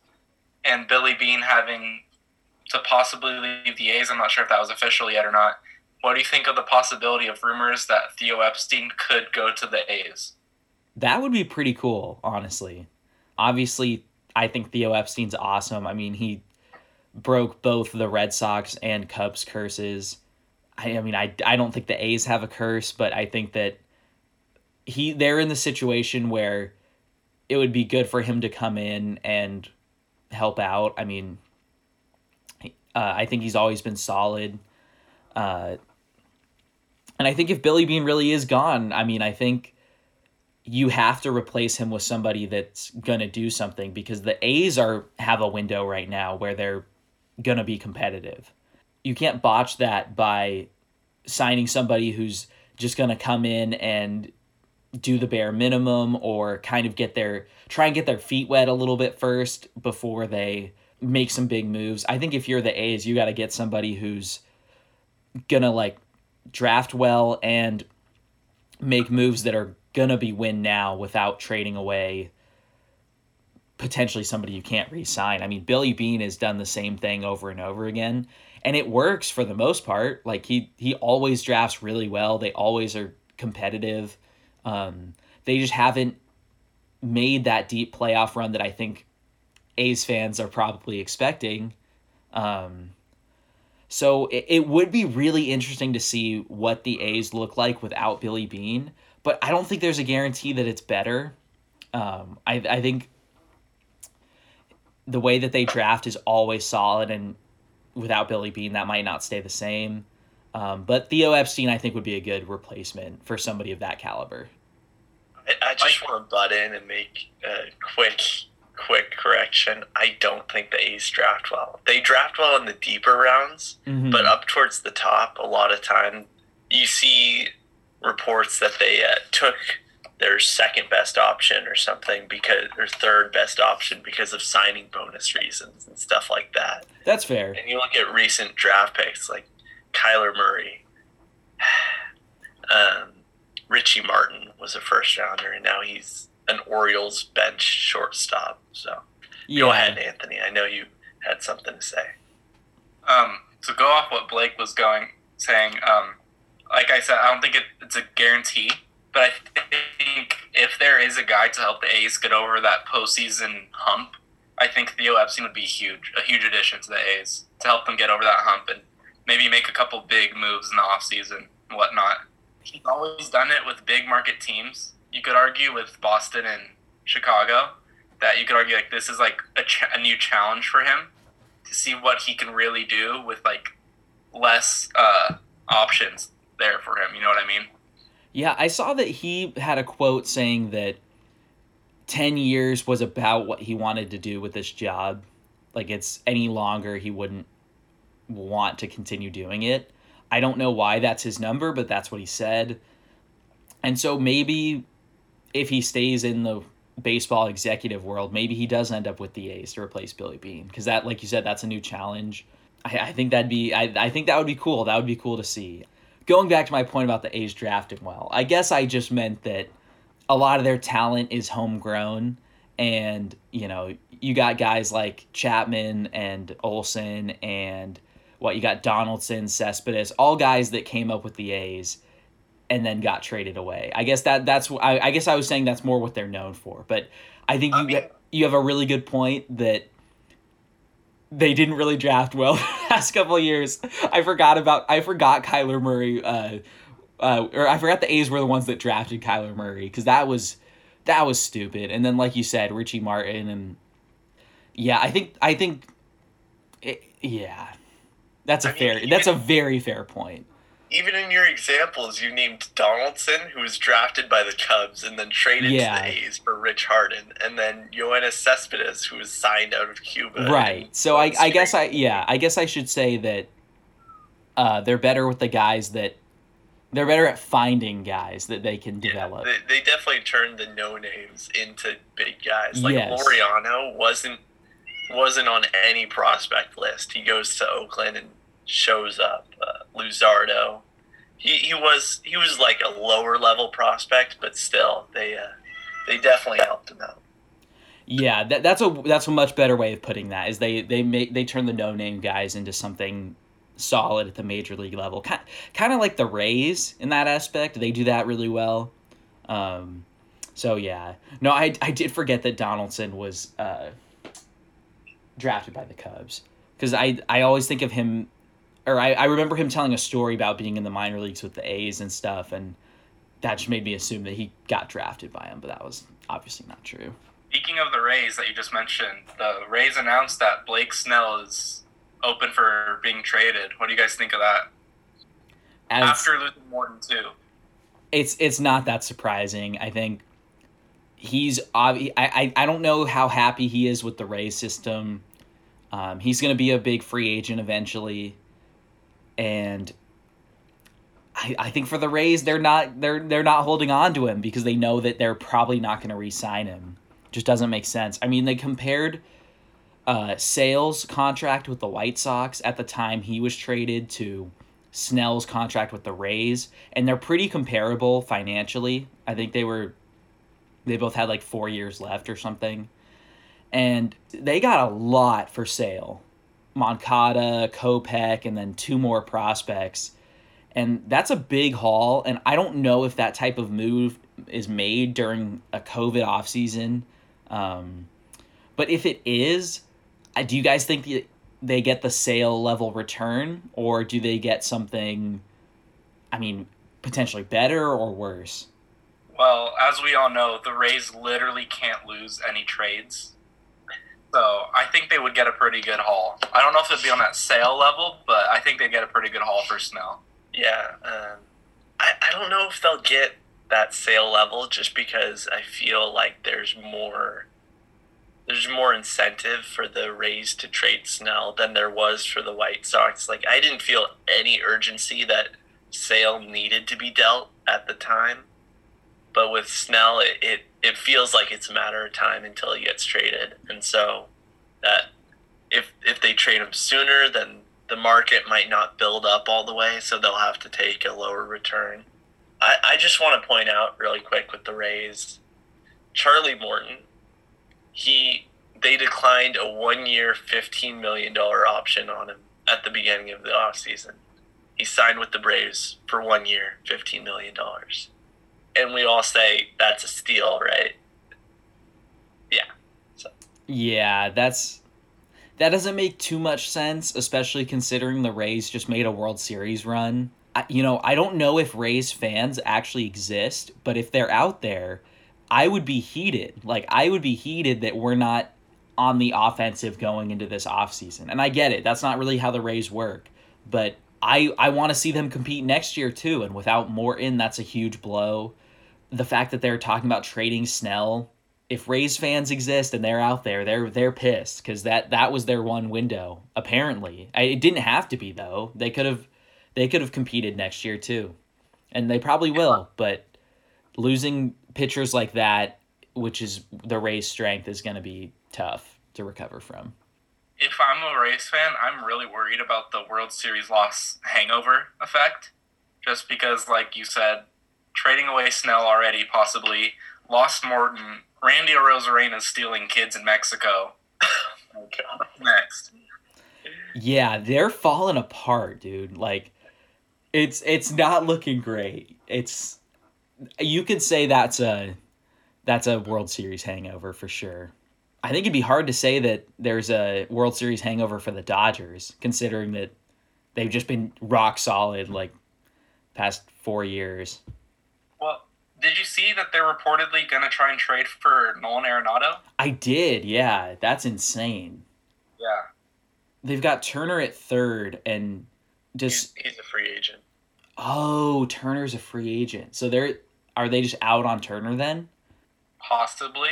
and Billy Beane having to possibly leave the A's, I'm not sure if that was official yet or not. What do you think of the possibility of rumors that Theo Epstein could go to the A's? That would be pretty cool, honestly. Obviously, I think Theo Epstein's awesome. I mean, he broke both the Red Sox and Cubs curses. I, I mean, I, I don't think the A's have a curse, but I think that he they're in the situation where it would be good for him to come in and help out. I mean, uh, I think he's always been solid. Uh, and I think if Billy Beane really is gone, I mean, I think you have to replace him with somebody that's going to do something because the A's are have a window right now where they're going to be competitive. You can't botch that by signing somebody who's just going to come in and do the bare minimum or kind of get their try and get their feet wet a little bit first before they make some big moves. I think if you're the A's, you got to get somebody who's gonna like draft well and make moves that are gonna be win now without trading away potentially somebody you can't re-sign. I mean, Billy Beane has done the same thing over and over again, and it works for the most part. Like he he always drafts really well. They always are competitive. Um, they just haven't made that deep playoff run that I think A's fans are probably expecting. Um, so it, it would be really interesting to see what the A's look like without Billy Beane, but I don't think there's a guarantee that it's better. Um, I, I think the way that they draft is always solid, and without Billy Beane, that might not stay the same. Um, but Theo Epstein, I think, would be a good replacement for somebody of that caliber. I, I just want to butt in and make a quick, quick correction. I don't think the A's draft well. They draft well in the deeper rounds, Mhm. but up towards the top, a lot of time you see reports that they uh, took their second best option or something because or third best option because of signing bonus reasons and stuff like that. That's fair. And you look at recent draft picks like Kyler Murray, um, Richie Martin was a first rounder, and now he's an Orioles bench shortstop. So Yeah. go ahead, Anthony. I know you had something to say. Um, to go off what Blake was going saying, um, like I said, I don't think it, it's a guarantee, but I think if there is a guy to help the A's get over that postseason hump, I think Theo Epstein would be huge, a huge addition to the A's to help them get over that hump and maybe make a couple big moves in the offseason and whatnot. He's always done it with big market teams. You could argue with Boston and Chicago that you could argue like this is like a, a new challenge for him to see what he can really do with like less uh, options there for him. You know what I mean? Yeah, I saw that he had a quote saying that 10 years was about what he wanted to do with this job. Like it's any longer he wouldn't want to continue doing it. I don't know why that's his number, but that's what he said. And so maybe if he stays in the baseball executive world, maybe he does end up with the A's to replace Billy Beane because that, like you said, that's a new challenge. I, I think that'd be, I, I think that would be cool. That would be cool to see. Going back to my point about the A's drafting well, I guess I just meant that a lot of their talent is homegrown, and you know you got guys like Chapman and Olson and what you got Donaldson, Cespedes, all guys that came up with the A's and then got traded away. I guess that that's I, I guess I was saying that's more what they're known for. But I think you I mean- you have a really good point that they didn't really draft well the past couple of years. I forgot about I forgot Kyler Murray. Uh, uh, or I forgot the A's were the ones that drafted Kyler Murray because that was that was stupid. And then like you said, Richie Martin and yeah, I think I think it, yeah, that's a I mean, fair even- that's a very fair point. Even in your examples, you named Donaldson, who was drafted by the Cubs and then traded Yeah. to the A's for Rich Harden, and then Yoenis Cespedes, who was signed out of Cuba. right so I, I guess i yeah i guess i should say that uh, they're better with the guys that they're better at finding guys that they can Yeah, develop they, they definitely turned the no names into big guys. Like Yes. Laureano wasn't wasn't on any prospect list. He goes to Oakland and shows up. Uh, Luzardo, he, he was he was like a lower level prospect, but still they uh, they definitely helped him out. yeah that, that's a that's a much better way of putting that is they they make they turn the no name guys into something solid at the major league level kind, kind of like the rays in that aspect they do that really well um so yeah no i i did forget that donaldson was uh drafted by the cubs because i i always think of him or I, I remember him telling a story about being in the minor leagues with the a's and stuff and that just made me assume that he got drafted by him but that was obviously not true Speaking of the Rays that you just mentioned, the Rays announced that Blake Snell is open for being traded. What do you guys think of that? As, After losing Morton too. it's it's not that surprising. I think he's obvi- I, I I don't know how happy he is with the Rays system. Um, he's going to be a big free agent eventually, and I, I think for the Rays they're not they're they're not holding on to him because they know that they're probably not going to re-sign him. Just doesn't make sense. I mean, they compared uh, Sale's contract with the White Sox at the time he was traded to Snell's contract with the Rays, and they're pretty comparable financially. I think they were, they both had like four years left or something, and they got a lot for Sale. Moncada, Kopech, and then two more prospects. And that's a big haul. And I don't know if that type of move is made during a COVID offseason. Um, but if it is, do you guys think they get the Sale level return or do they get something, I mean, potentially better or worse? Well, as we all know, the Rays literally can't lose any trades. So I think they would get a pretty good haul. I don't know if it'd be on that Sale level, but I think they'd get a pretty good haul for Snell. Yeah. Um, I, I don't know if they'll get that Sale level just because I feel like there's more there's more incentive for the Rays to trade Snell than there was for the White Sox. Like I didn't feel any urgency that Sale needed to be dealt at the time, but with Snell, it, it it feels like it's a matter of time until he gets traded, and so that if if they trade him sooner, then the market might not build up all the way, so they'll have to take a lower return. I, I just want to point out really quick with the Rays, Charlie Morton, he they declined a one year fifteen million dollar option on him at the beginning of the offseason. He signed with the Braves for one year, fifteen million dollars and we all say that's a steal, right? Yeah. So. Yeah, that's that doesn't make too much sense, especially considering the Rays just made a World Series run. I, you know, I don't know if Rays fans actually exist, but if they're out there, I would be heated. Like I would be heated that we're not on the offensive going into this offseason. And I get it. That's not really how the Rays work, but I I want to see them compete next year too and without Morton, that's a huge blow the fact that they're talking about trading Snell, if Rays fans exist and they're out there, they're they're pissed because that that was their one window. Apparently, it didn't have to be though. They could have they could have competed next year too, and they probably will. But losing pitchers like that, which is the Rays' strength, is going to be tough to recover from. If I'm a Rays fan, I'm really worried about the World Series loss hangover effect, just because, like you said, trading away Snell already, possibly. Lost Morton. Randy Arozarena stealing kids in Mexico. oh, Next. Yeah, they're falling apart, dude. Like, it's it's not looking great. It's you could say that's a that's a World Series hangover for sure. I think it'd be hard to say that there's a World Series hangover for the Dodgers, considering that they've just been rock solid like past four years. Did you see that they're reportedly going to try and trade for Nolan Arenado? I did, yeah. That's insane. Yeah. They've got Turner at third and just. He's, he's a free agent. Oh, Turner's a free agent. So they're. Are they just out on Turner then? Possibly.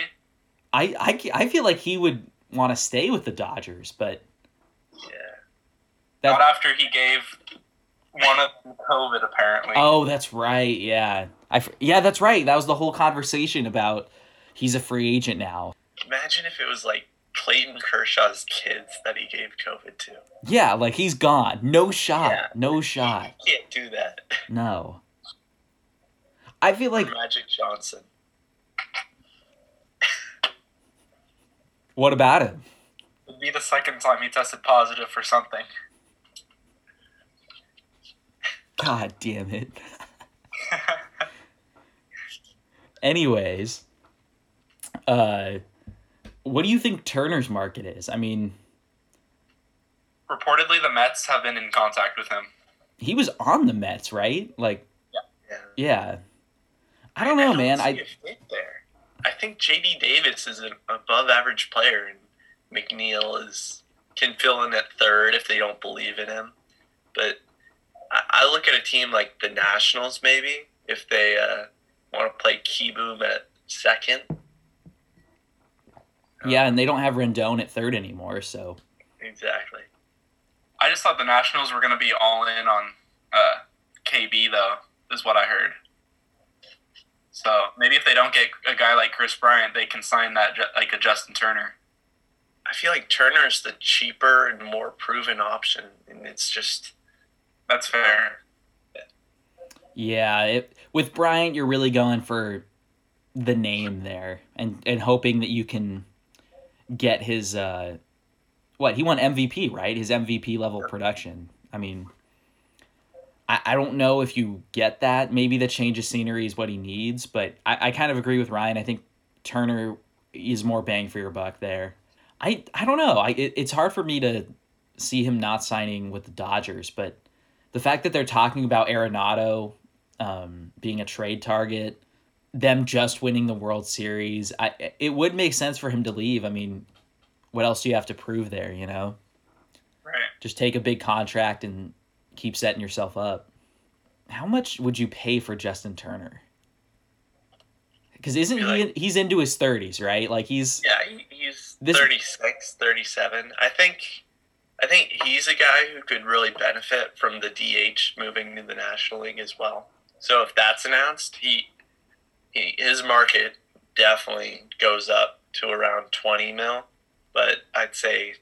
I, I, I feel like he would want to stay with the Dodgers, but. Yeah. That, Not after he gave one of them COVID, apparently. Oh, that's right. Yeah, I yeah, that's right. That was the whole conversation about he's a free agent now. Imagine if it was like Clayton Kershaw's kids that he gave COVID to. Yeah, like he's gone. No shot. Yeah. No shot. You can't do that. No. I feel like Magic Johnson. what about him? It'd be the second time he tested positive for something. God damn it. Anyways, uh, what do you think Turner's market is? I mean, reportedly the Mets have been in contact with him. He was on the Mets, right? Like, yeah, yeah. I don't know, I don't man. I there. I think JD Davis is an above average player, and McNeil is can fill in at third if they don't believe in him. But I look at a team like the Nationals, maybe if they uh, want to play Kieboom at second. Yeah, and they don't have Rendon at third anymore, so. Exactly. I just thought the Nationals were going to be all in on uh, KB, though, is what I heard. So maybe if they don't get a guy like Kris Bryant, they can sign that like a Justin Turner. I feel like Turner is the cheaper and more proven option, and it's just That's fair. Yeah, it, with Bryant, you're really going for the name there, and and hoping that you can get his uh, what he won MVP right, his MVP level production. I mean, I, I don't know if you get that. Maybe the change of scenery is what he needs, but I, I kind of agree with Ryan. I think Turner is more bang for your buck there. I I don't know. I it, it's hard for me to see him not signing with the Dodgers, but the fact that they're talking about Arenado um, being a trade target, them just winning the World Series, I it would make sense for him to leave. I mean, what else do you have to prove there? You know, Right. just take a big contract and keep setting yourself up. How much would you pay for Justin Turner? Because isn't Be he? He's into his thirties, right? Like he's Yeah, he's This- 36, 37. I think I think he's a guy who could really benefit from the DH moving to the National League as well. So if that's announced, he, he his market definitely goes up to around 20 mil, but I'd say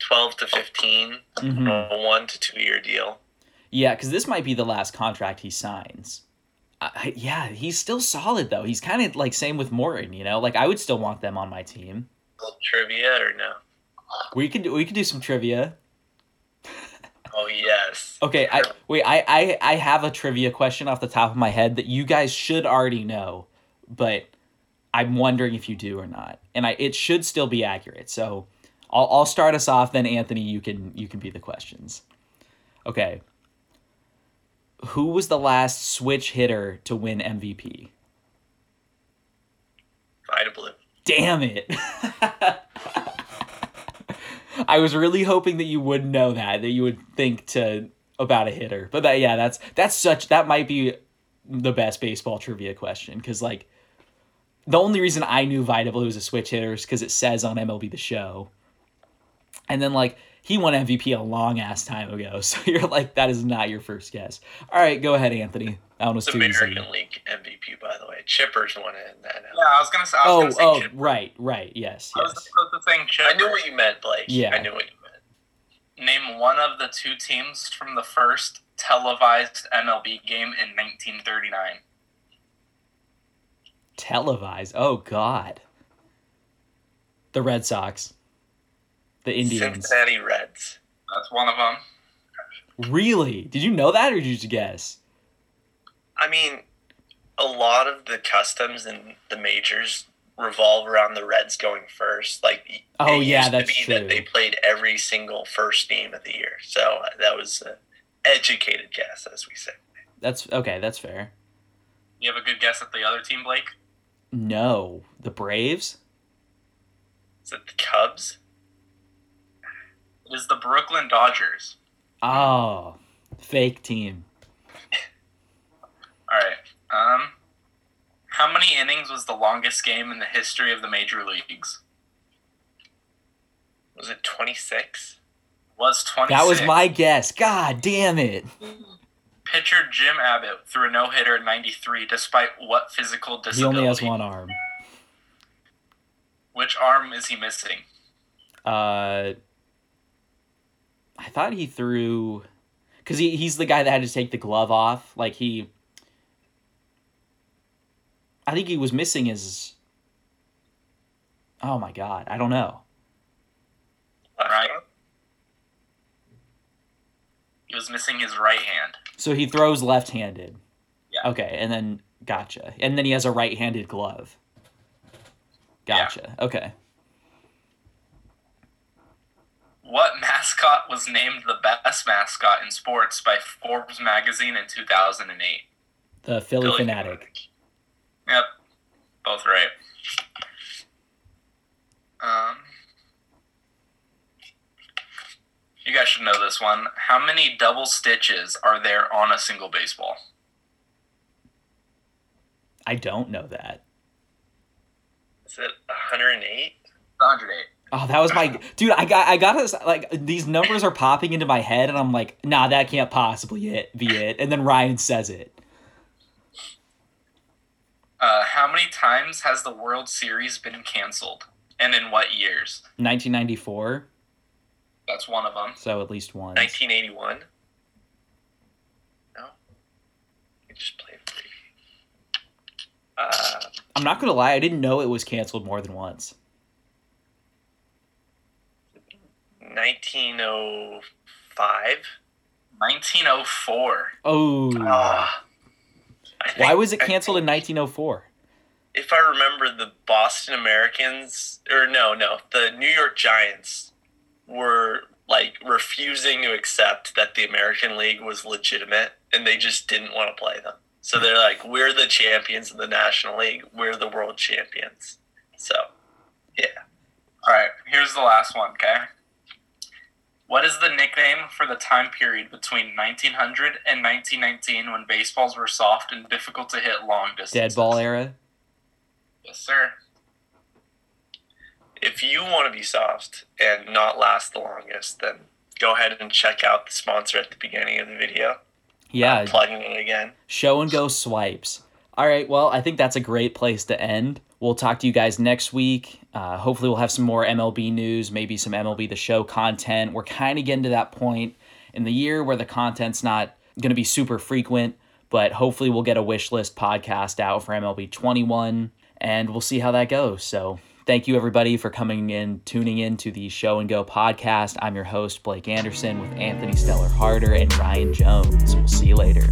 12 to 15 Mhm. a 1 to 2 year deal. Yeah, because this might be the last contract he signs. I, yeah, he's still solid though. He's kind of like same with Morton. You know, like I would still want them on my team. little trivia or no? We could do, we could do some trivia. Oh yes. Okay, I wait. I, I I have a trivia question off the top of my head that you guys should already know, but I'm wondering if you do or not. And I it should still be accurate. So I'll I'll start us off. Then Anthony, you can you can be the questions. Okay. Who was the last switch hitter to win MVP? Vida Blue. Damn it. I was really hoping that you would know that, that you would think to about a hitter. But that yeah, that's that's such that might be the best baseball trivia question cuz like the only reason I knew Vida Blue was a switch hitter is cuz it says on MLB the show. And then like he won MVP a long ass time ago. So you're like that is not your first guess. All right, go ahead Anthony. That one was It's too easy. American League MVP, by the way. Chippers won it in that. Yeah, I was gonna say. I was Oh, gonna say oh, Chip- right, right. Yes, I was supposed to saying Chip. I knew what you meant, Blake. Yeah. I knew what you meant. Name one of the two teams from the first televised MLB game in 1939. televised. Oh God. The Red Sox. The Indians. Cincinnati Reds. That's one of them. Really? Did you know that or did you just guess? I mean, a lot of the customs in the majors revolve around the Reds going first. Like, Oh, it yeah, used to that's be true. That they played every single first game of the year, so uh, that was an educated guess, as we say. That's okay, that's fair. You have a good guess at the other team, Blake? No. The Braves? Is it the Cubs? It is the Brooklyn Dodgers. Oh. Fake team. All right. Um, how many innings was the longest game in the history of the major leagues? Was it twenty six? Was 26. That was my guess. God damn it. Pitcher Jim Abbott threw a no hitter in '93, despite what physical disability? He only has one arm. Which arm is he missing? Uh I thought he threw because he, he's the guy that had to take the glove off. Like he I think he was missing his Oh my god, I don't know. Right. He was missing his right hand. So he throws left handed. Yeah. Okay, and then gotcha. And then he has a right handed glove. Gotcha. Okay. What mascot was named the best mascot in sports by Forbes magazine in 2008? The Philly, Phillie Phanatic. Yep, both right. Um, you guys should know this one. How many double stitches are there on a single baseball? I don't know that. Is it one hundred and eight? 108. Oh, that was my dude. I got, I got to like these numbers are popping into my head, and I'm like, nah, that can't possibly it be it. And then Ryan says it uh, how many times has the World Series been canceled, and in what years? 1994. That's one of them. So at least one. 1981. No, you just played. Uh, I'm not gonna lie, I didn't know it was canceled more than once. 1905. 1904. Oh. oh, oh. Ah. I why was it canceled in 1904? If I remember, the Boston Americans, or no, no, the New York Giants were like refusing to accept that the American League was legitimate, and they just didn't want to play them. So they're like, "We're the champions of the National League. We're the world champions." So, yeah. All right, here's the last one, okay? What is the nickname for the time period between 1900 and 1919 when baseballs were soft and difficult to hit long distances? Dead ball era. Yes, sir. if you want to be soft and not last the longest, then go ahead and check out the sponsor at the beginning of the video. Yeah, Plugging it again. show and go swipes. All right, well, I think that's a great place to end. We'll talk to you guys next week. Uh, hopefully, we'll have some more MLB news, maybe some MLB The Show content. We're kind of getting to that point in the year where the content's not going to be super frequent, but hopefully, we'll get a wish list podcast out for MLB 21, and we'll see how that goes. So, thank you, everybody, for coming in, tuning in to the Show and Go podcast. I'm your host, Blake Anderson, with Anthony Stellar Harder and Ryan Jones. We'll see you later.